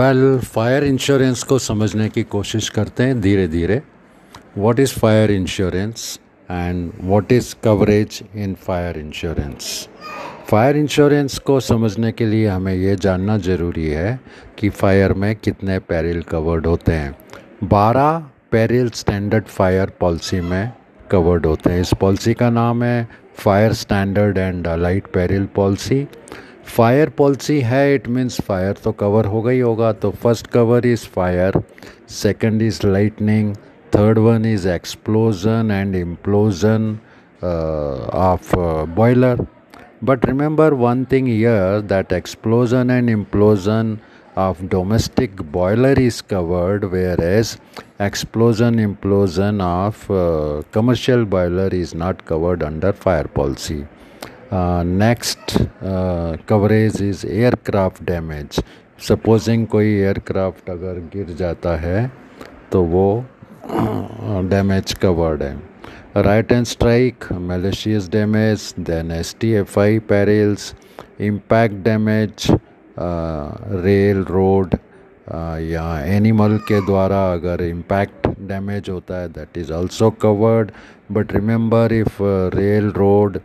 Well fire insurance को समझने की कोशिश करते हैं धीरे धीरे। What is fire insurance and what is coverage in fire insurance fire insurance को समझने के लिए हमें यह जानना ज़रूरी है कि फायर में कितने पैरिल कवर्ड होते हैं। बारह पैरिल स्टैंडर्ड फायर पॉलिसी में कवर्ड होते हैं। इस पॉलिसी का नाम है fire standard and light peril policy fire policy है इट मीन्स फायर तो कवर हो गई होगा तो first cover is fire second is lightning third one is explosion and implosion of boiler but remember one thing year that explosion and implosion of domestic boiler is covered whereas explosion implosion of commercial boiler is not covered under fire policy next coverage is aircraft damage supposing कोई aircraft अगर गिर जाता है तो वो damage covered है। Right damage strike S T F I perils impact damage rail road या animal के द्वारा अगर इम्पैक्ट डैमेज होता है that is also covered but remember if rail road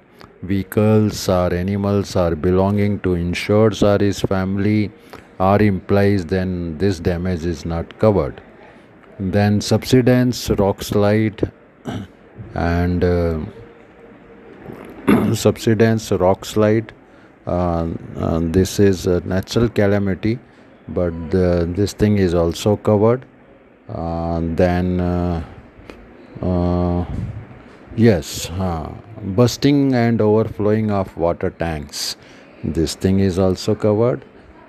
vehicles or animals are belonging to insured or his family or implies then this damage is not covered. Then subsidence rock slide and uh, subsidence rock slide uh, uh, this is a natural calamity but the, this thing is also covered. Uh, then uh, yes busting and overflowing of water tanks. This thing is also covered.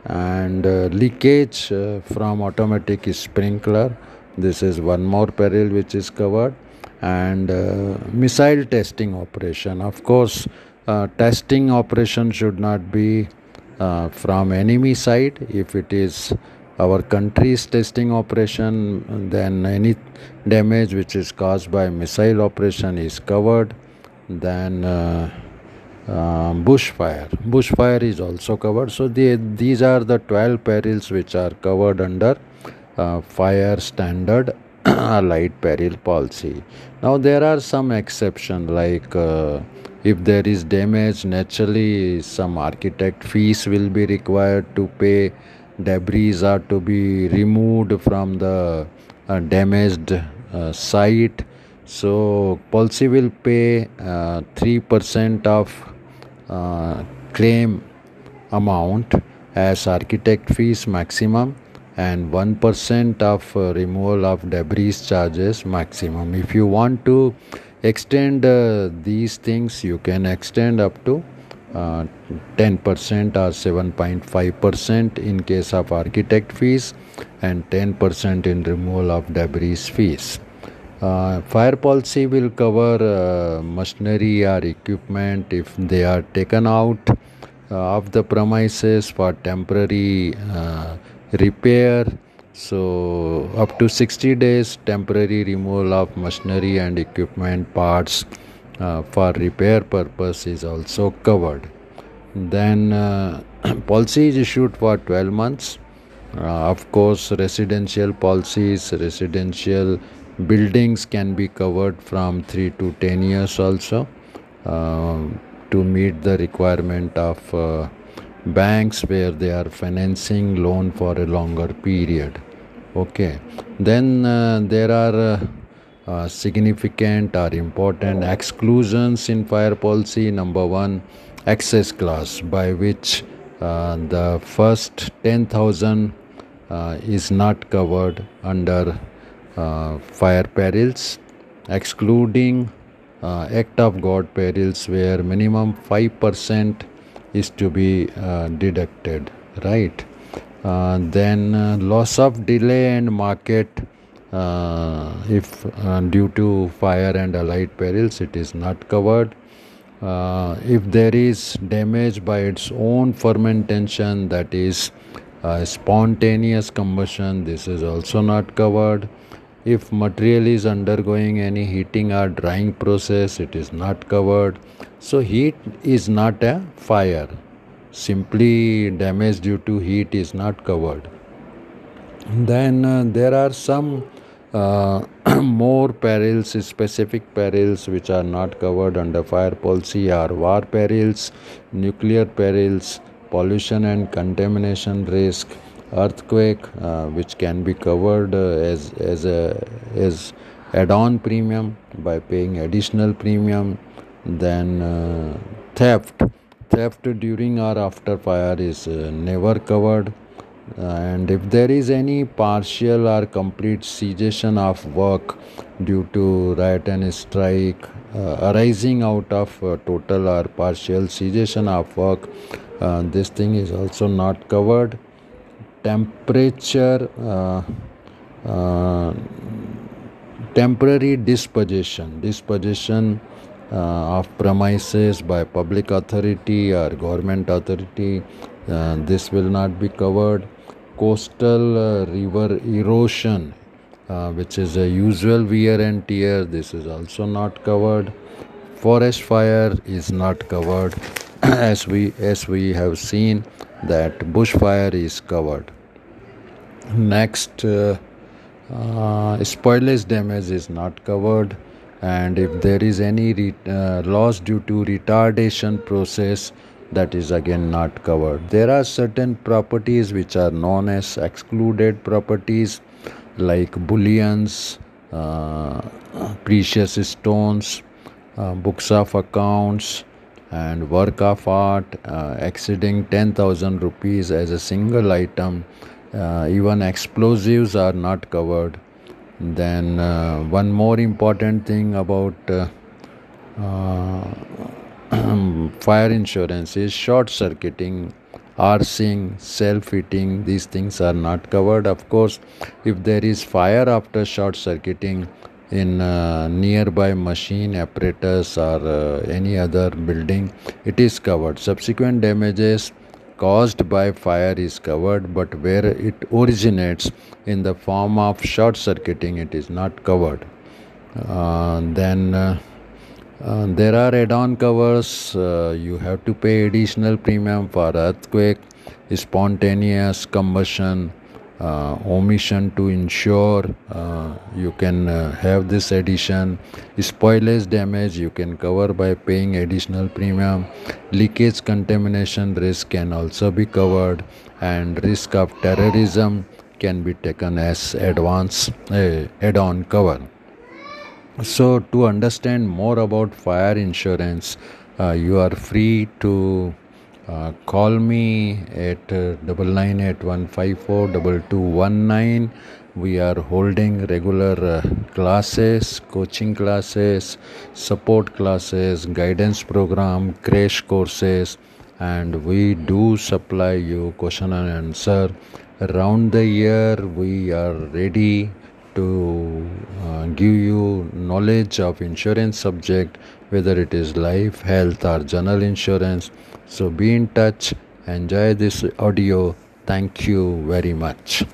And uh, leakage uh, from automatic sprinkler. This is one more peril which is covered. And uh, missile testing operation. Of course uh, testing operation should not be uh, from enemy side. If it is our country's testing operation, then any damage which is caused by missile operation is covered. Then uh, uh, bushfire. Bushfire is also covered. So the, these are the 12 perils which are covered under uh, fire standard light peril policy. Now there are some exceptions like uh, if there is damage naturally some architect fees will be required to pay debris are to be removed from the uh, damaged uh, site so policy will pay uh, 3% of uh, claim amount as architect fees maximum and 1% of uh, removal of debris charges maximum if you want to extend uh, these things you can extend up to 10% or 7.5% in case of architect fees and 10% in removal of debris fees. Uh, fire policy will cover uh, machinery or equipment if they are taken out uh, of the premises for temporary uh, repair. So, up to 60 days temporary removal of machinery and equipment parts uh, for repair purpose is also covered. Then uh, policy is issued for 12 months. Of course, residential policies, residential buildings can be covered from 3 to 10 years also uh, to meet the requirement of uh, banks where they are financing loan for a longer period. Okay, then uh, there are uh, significant or important exclusions in fire policy. Number one, excess clause, by which uh, the first 10,000 uh, is not covered under uh, fire perils, excluding uh, act of God perils, where minimum 5% is to be uh, deducted, right? then loss of delay and market uh, if uh, due to fire and allied perils it is not covered uh, if there is damage by its own fermentation that is spontaneous combustion this is also not covered if material is undergoing any heating or drying process it is not covered. So heat is not a fire. Simply damage due to heat is not covered. Then uh, there are some uh, more perils specific perils which are not covered under fire policy are war perils nuclear perils pollution and contamination risk earthquake uh, which can be covered uh, as as a as add-on premium by paying additional premium then uh, theft. Theft during or after fire is uh, never covered. And if there is any partial or complete cessation of work due to riot and strike uh, arising out of uh, total or partial cessation of work uh, this thing is also not covered temperature uh, uh, temporary disposition disposition uh, of premises by public authority or government authority this will not be covered coastal uh, river erosion, uh, which is a usual wear and tear. This is also not covered. Forest fire is not covered, as we as we have seen that bushfire is covered. Next, uh, uh, spoilage damage is not covered, and if there is any re- uh, loss due to retardation process that is again not covered. There are certain properties which are known as excluded properties like bullions, uh, precious stones, uh, books of accounts, and work of art uh, exceeding 10,000 rupees as a single item. Uh, even explosives are not covered. Then, uh, one more important thing about uh, fire insurance is short circuiting arcing self-heating these things are not covered of course if there is fire after short circuiting in uh, nearby machine apparatus or uh, any other building it is covered subsequent damages caused by fire is covered but where it originates in the form of short circuiting it is not covered uh, then uh, uh, there are add-on covers. You have to pay additional premium for earthquake, spontaneous combustion, uh, omission to insure uh, you can uh, have this addition. Spoilage damage you can cover by paying additional premium. Leakage contamination risk can also be covered, and risk of terrorism can be taken as advance uh, add-on cover. So, to understand more about fire insurance, uh, you are free to uh, call me at uh, double nine eight one five four double two one nine. We are holding regular uh, classes, coaching classes, support classes, guidance program, crash courses, and we do supply you question and answer. Around the year, we are ready to give you knowledge of insurance subject whether it is life health or general insurance. So be in touch. Enjoy this audio. Thank you very much